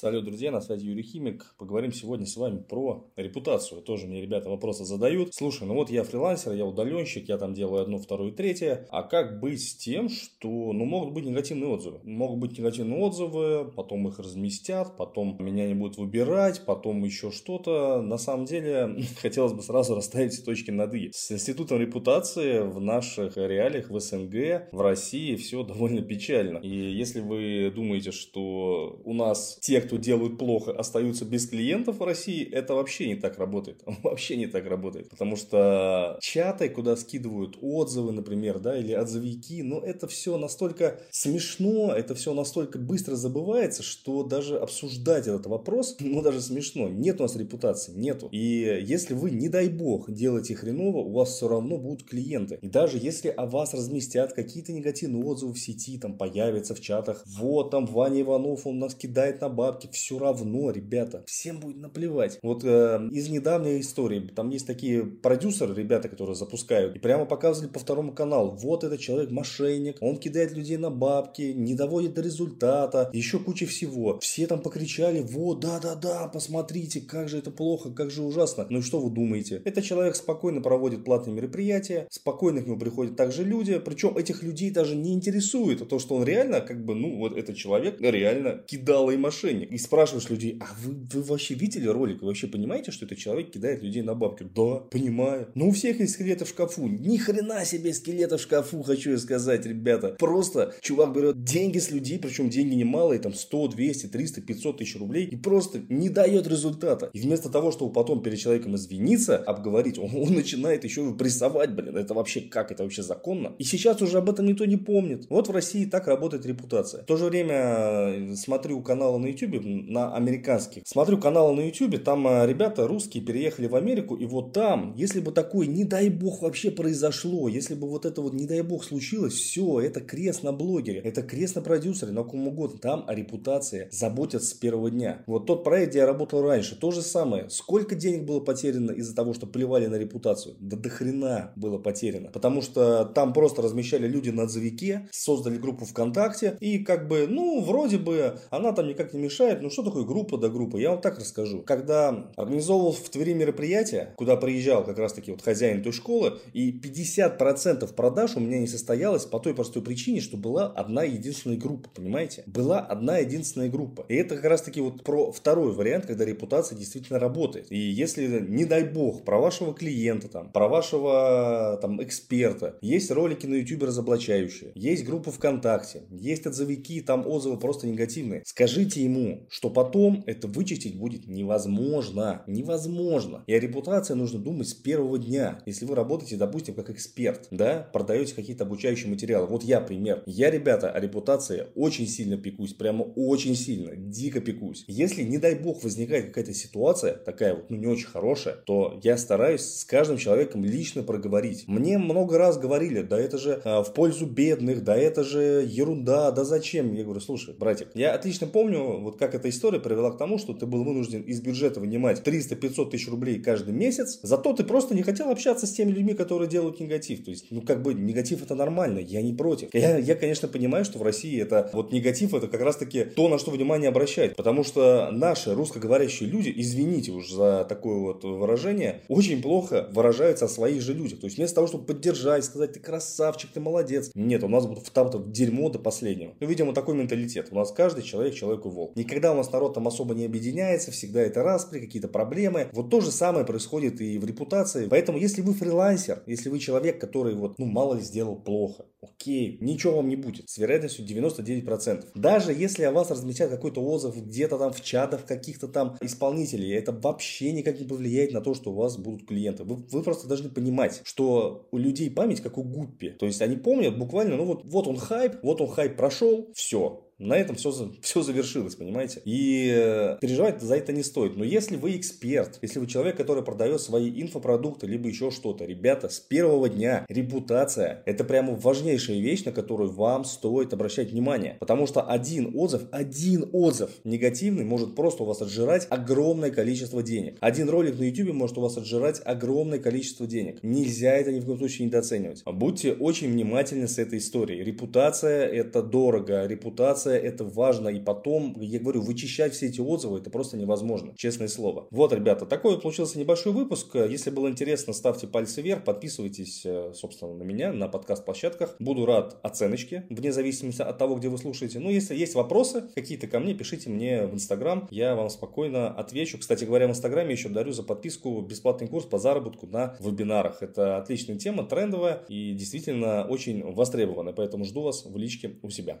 Салют, друзья, на связи Юрий Химик. Поговорим сегодня с вами про репутацию. Тоже мне ребята вопросы задают. Слушай, ну вот я фрилансер, я удаленщик, я там делаю одно, второе, третье. А как быть с тем, что, ну, могут быть негативные отзывы? Могут быть негативные отзывы, потом их разместят, потом меня не будут выбирать, потом еще что-то. На самом деле, хотелось бы сразу расставить все точки над «и». С институтом репутации в наших реалиях в СНГ, в России все довольно печально. И если вы думаете, что у нас те, кто делают плохо, остаются без клиентов в России, это вообще не так работает. Вообще не так работает. Потому что чаты, куда скидывают отзывы, например, да, или отзывики, ну, это все настолько смешно, это все настолько быстро забывается, что даже обсуждать этот вопрос, ну, даже смешно. Нет у нас репутации, нету. И если вы, не дай бог, делаете хреново, у вас все равно будут клиенты. И даже если о вас разместят какие-то негативные отзывы в сети, там появятся в чатах, вот там Ваня Иванов, он нас кидает на бабки, бабки, все равно, ребята, всем будет наплевать. Вот э, из недавней истории, там есть такие продюсеры, ребята, которые запускают, и прямо показывали по второму каналу, вот этот человек мошенник, он кидает людей на бабки, не доводит до результата, еще куча всего. Все там покричали, вот, да-да-да, посмотрите, как же это плохо, как же ужасно. Ну и что вы думаете? Этот человек спокойно проводит платные мероприятия, спокойно к нему приходят также люди, причем этих людей даже не интересует то, что он реально, как бы, ну, вот этот человек реально кидал и мошенник и спрашиваешь людей, а вы, вы вообще видели ролик? Вы вообще понимаете, что этот человек кидает людей на бабки? Да, понимаю. Но у всех есть скелеты в шкафу. Ни хрена себе скелеты в шкафу, хочу я сказать, ребята. Просто чувак берет деньги с людей, причем деньги немалые, там 100, 200, 300, 500 тысяч рублей, и просто не дает результата. И вместо того, чтобы потом перед человеком извиниться, обговорить, он, он начинает еще прессовать, блин, это вообще как, это вообще законно? И сейчас уже об этом никто не помнит. Вот в России так работает репутация. В то же время э, смотрю каналы на YouTube, на американских. Смотрю каналы на YouTube, там э, ребята русские переехали в Америку, и вот там, если бы такое, не дай бог, вообще произошло, если бы вот это вот, не дай бог, случилось, все, это крест на блогере, это крест на продюсере, на ком угодно. Там о репутации заботятся с первого дня. Вот тот проект, где я работал раньше, то же самое. Сколько денег было потеряно из-за того, что плевали на репутацию? Да до хрена было потеряно. Потому что там просто размещали люди на отзывике, создали группу ВКонтакте, и как бы, ну, вроде бы, она там никак не мешает, ну что такое группа до группы? Я вам так расскажу. Когда организовывал в Твери мероприятие, куда приезжал как раз таки вот хозяин той школы, и 50% продаж у меня не состоялось по той простой причине, что была одна единственная группа, понимаете? Была одна единственная группа. И это как раз таки вот про второй вариант, когда репутация действительно работает. И если, не дай бог, про вашего клиента, там, про вашего там, эксперта, есть ролики на YouTube разоблачающие, есть группа ВКонтакте, есть отзывики, там отзывы просто негативные. Скажите ему, что потом это вычистить будет невозможно. Невозможно. И о репутации нужно думать с первого дня. Если вы работаете, допустим, как эксперт, да, продаете какие-то обучающие материалы. Вот я пример. Я, ребята, о репутации очень сильно пекусь. Прямо очень сильно. Дико пекусь. Если, не дай бог, возникает какая-то ситуация, такая вот, ну, не очень хорошая, то я стараюсь с каждым человеком лично проговорить. Мне много раз говорили, да это же э, в пользу бедных, да это же ерунда, да зачем? Я говорю, слушай, братик, я отлично помню, вот как эта история привела к тому, что ты был вынужден из бюджета вынимать 300-500 тысяч рублей каждый месяц, зато ты просто не хотел общаться с теми людьми, которые делают негатив. То есть, ну, как бы, негатив это нормально, я не против. Я, я конечно, понимаю, что в России это, вот негатив это как раз-таки то, на что внимание обращает. Потому что наши русскоговорящие люди, извините уж за такое вот выражение, очень плохо выражаются о своих же людях. То есть, вместо того, чтобы поддержать, сказать, ты красавчик, ты молодец. Нет, у нас будут там дерьмо до последнего. Ну, видимо, такой менталитет. У нас каждый человек человеку волк. Никогда у нас народ там особо не объединяется, всегда это распри, какие-то проблемы. Вот то же самое происходит и в репутации. Поэтому, если вы фрилансер, если вы человек, который вот, ну, мало ли сделал плохо, окей, ничего вам не будет. С вероятностью 99%. Даже если о вас разместят какой-то отзыв где-то там в чатах каких-то там исполнителей, это вообще никак не повлияет на то, что у вас будут клиенты. Вы, вы просто должны понимать, что у людей память как у гуппи. То есть они помнят буквально, ну вот, вот он хайп, вот он хайп прошел, все, на этом все, все завершилось, понимаете? И э, переживать за это не стоит. Но если вы эксперт, если вы человек, который продает свои инфопродукты, либо еще что-то, ребята, с первого дня репутация – это прямо важнейшая вещь, на которую вам стоит обращать внимание. Потому что один отзыв, один отзыв негативный может просто у вас отжирать огромное количество денег. Один ролик на YouTube может у вас отжирать огромное количество денег. Нельзя это ни в коем случае недооценивать. Будьте очень внимательны с этой историей. Репутация – это дорого. Репутация репутация это важно. И потом, я говорю, вычищать все эти отзывы это просто невозможно. Честное слово. Вот, ребята, такой получился небольшой выпуск. Если было интересно, ставьте пальцы вверх, подписывайтесь, э, собственно, на меня, на подкаст-площадках. Буду рад оценочке, вне зависимости от того, где вы слушаете. Ну, если есть вопросы какие-то ко мне, пишите мне в Инстаграм. Я вам спокойно отвечу. Кстати говоря, в Инстаграме еще дарю за подписку бесплатный курс по заработку на вебинарах. Это отличная тема, трендовая и действительно очень востребованная. Поэтому жду вас в личке у себя.